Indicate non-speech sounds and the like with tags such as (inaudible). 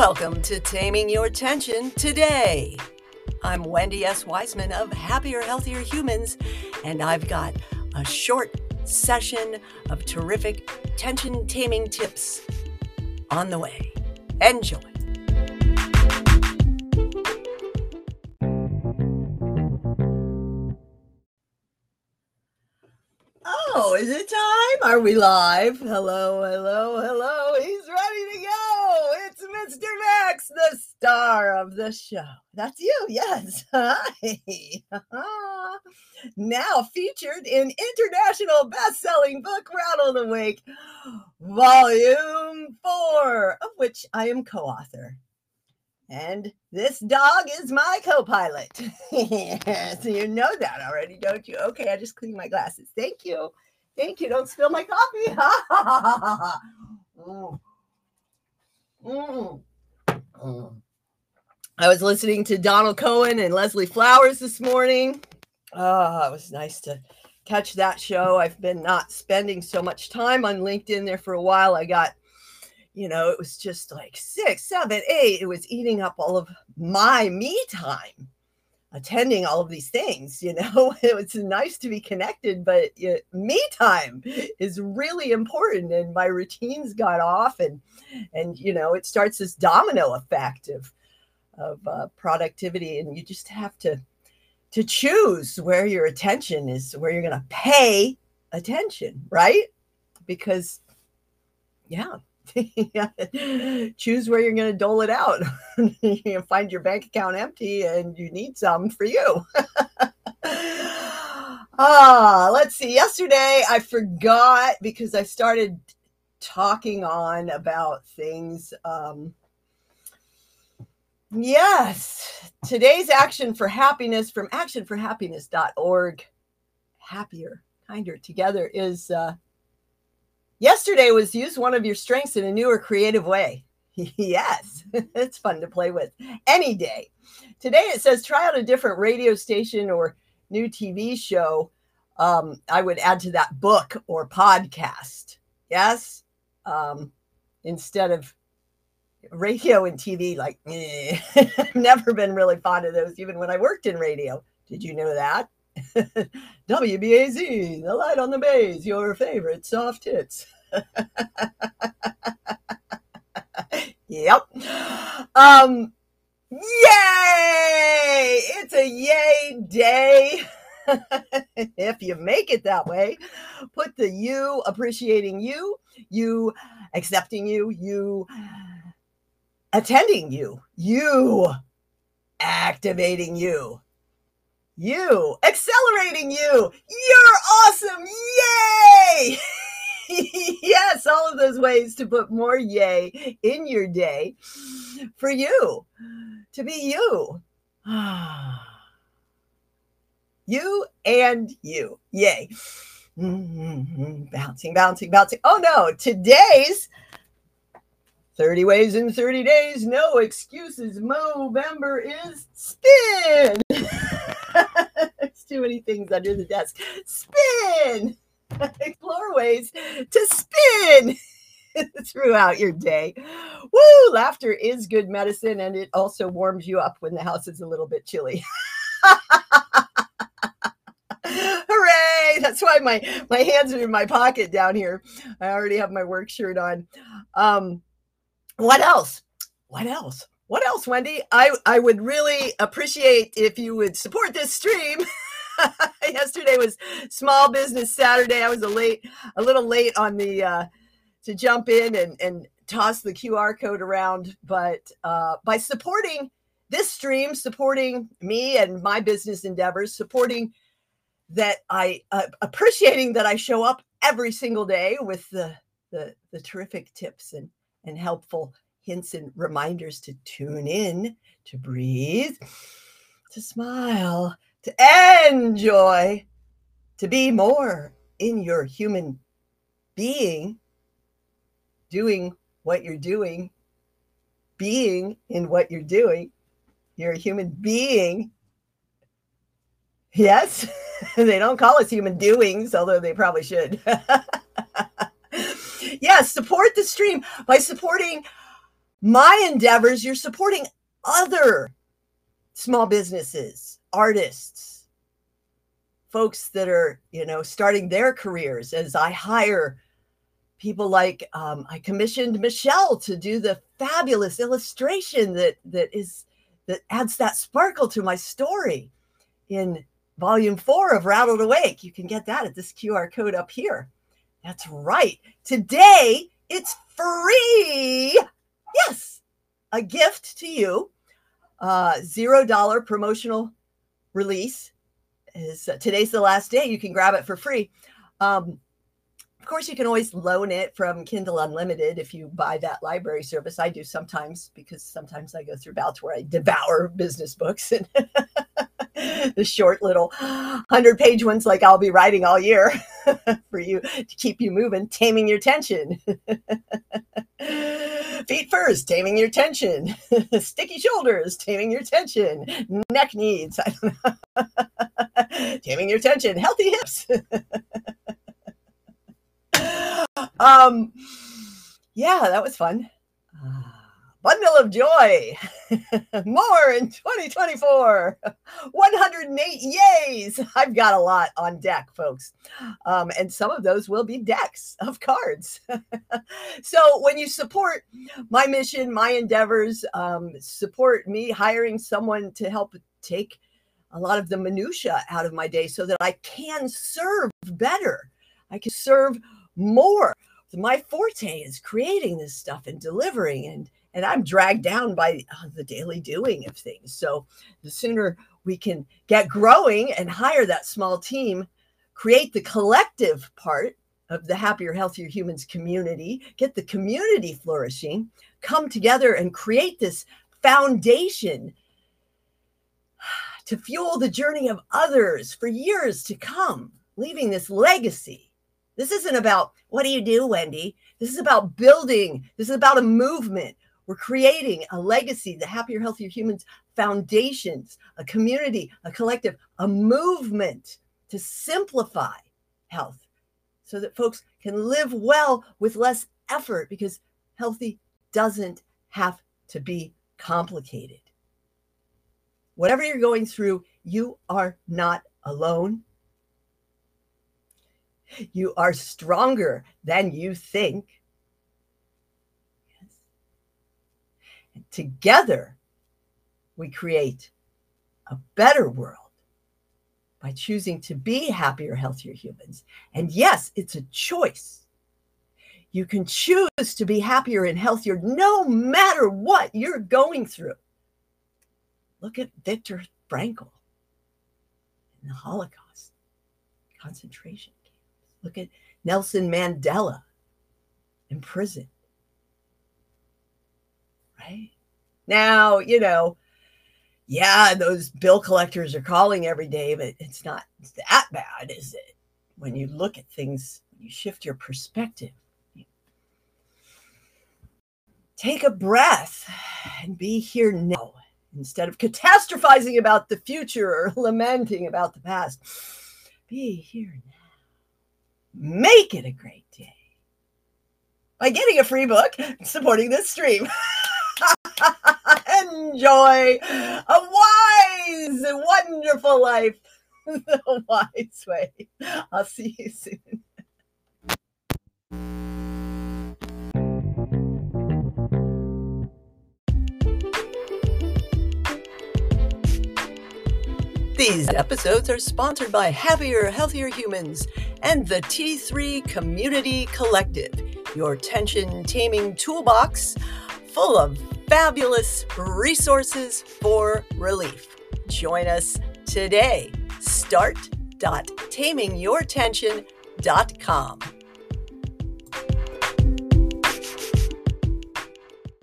Welcome to Taming Your Tension today. I'm Wendy S. Wiseman of Happier, Healthier Humans, and I've got a short session of terrific tension taming tips on the way. Enjoy. Oh, is it time? Are we live? Hello, hello, hello. Star of the show. That's you, yes. (laughs) Hi. (laughs) now featured in international best-selling book Rattled Awake, Volume 4, of which I am co-author. And this dog is my co pilot. so (laughs) you know that already, don't you? Okay, I just cleaned my glasses. Thank you. Thank you. Don't spill my coffee. mm. Mm. Mm. I was listening to Donald Cohen and Leslie Flowers this morning. Oh, it was nice to catch that show. I've been not spending so much time on LinkedIn there for a while. I got you know, it was just like six, seven, eight. It was eating up all of my me time, attending all of these things. You know, (laughs) it was nice to be connected, but me time is really important. And my routines got off, and and you know, it starts this domino effect of of uh, productivity, and you just have to to choose where your attention is, where you're going to pay attention, right? Because yeah (laughs) choose where you're going to dole it out. (laughs) you find your bank account empty and you need some for you. (laughs) ah, let's see. Yesterday I forgot because I started talking on about things. Um, yes, today's action for happiness from actionforhappiness.org. Happier, kinder together is. Uh, Yesterday was use one of your strengths in a new or creative way. (laughs) yes, (laughs) it's fun to play with any day. Today it says try out a different radio station or new TV show. Um, I would add to that book or podcast. Yes, um, instead of radio and TV. Like, eh. (laughs) I've never been really fond of those, even when I worked in radio. Did you know that? (laughs) WBAZ, the light on the bays, your favorite soft hits. (laughs) yep. Um, yay! It's a yay day. if you make it that way, put the you appreciating you, you accepting you, you attending you, you activating you you, accelerating you. You're awesome. Yay! (laughs) yes, all of those ways to put more yay in your day for you to be you. (sighs) you and you. Yay. Mm-hmm. Bouncing, bouncing, bouncing. Oh no, today's 30 ways in 30 days, no excuses. Movember is spin. (laughs) There's too many things under the desk. Spin. (laughs) Explore ways to spin (laughs) throughout your day. Woo! Laughter is good medicine and it also warms you up when the house is a little bit chilly. Hooray! That's why my my hands are in my pocket down here. I already have my work shirt on. Um, what else? What else? What else, Wendy? I, I would really appreciate if you would support this stream. (laughs) Yesterday was Small Business Saturday. I was a late, a little late on the uh, to jump in and and toss the QR code around, but uh, by supporting this stream, supporting me and my business endeavors, supporting that I uh, appreciating that I show up every single day with the the, the terrific tips and and helpful hints and reminders to tune in, to breathe, to smile, to enjoy, to be more in your human being, doing what you're doing, being in what you're doing. You're a human being. Yes, (laughs) they don't call us human doings, although they probably should. (laughs) yes, support the stream by supporting my endeavors, you're supporting other small businesses, artists, folks that are, you know, starting their careers as I hire people like um, I commissioned Michelle to do the fabulous illustration that that is that adds that sparkle to my story in volume four of Rattled Awake. You can get that at this QR code up here. That's right. Today it's free. Yes, a gift to you. Uh, zero dollar promotional release is uh, today's the last day. You can grab it for free. Um, of course, you can always loan it from Kindle Unlimited if you buy that library service. I do sometimes because sometimes I go through bouts where I devour business books and (laughs) (laughs) the short little 100 page ones like I'll be writing all year (laughs) for you to keep you moving, taming your tension. (laughs) Feet first, taming your tension. Sticky shoulders, taming your tension. Neck needs, taming your tension. Healthy hips. um, yeah, that was fun. Bundle of joy. (laughs) More in 2024. 108 yays. I've got a lot on deck, folks. Um, and some of those will be decks of cards. (laughs) so when you support my mission, my endeavors, um, support me hiring someone to help take a lot of the minutia out of my day so that I can serve better. I can serve more. My forte is creating this stuff and delivering and and I'm dragged down by uh, the daily doing of things. So the sooner we can get growing and hire that small team, create the collective part of the happier, healthier humans community, get the community flourishing, come together and create this foundation to fuel the journey of others for years to come, leaving this legacy. This isn't about what do you do, Wendy? This is about building. This is about a movement. We're creating a legacy, the happier, healthier humans foundations, a community, a collective, a movement to simplify health so that folks can live well with less effort because healthy doesn't have to be complicated. Whatever you're going through, you are not alone. You are stronger than you think. Together, we create a better world by choosing to be happier, healthier humans. And yes, it's a choice. You can choose to be happier and healthier no matter what you're going through. Look at Viktor Frankl in the Holocaust, concentration camps. Look at Nelson Mandela in prison right? Now, you know, yeah, those bill collectors are calling every day, but it's not that bad, is it? When you look at things, you shift your perspective. Take a breath and be here now instead of catastrophizing about the future or (laughs) lamenting about the past. Be here now. Make it a great day by getting a free book, supporting this stream. (laughs) (laughs) Enjoy a wise, wonderful life (laughs) the wise way. I'll see you soon. These episodes are sponsored by Happier, Healthier Humans and the T3 Community Collective, your tension taming toolbox full of fabulous resources for relief. Join us today. Start.tamingyourtension.com.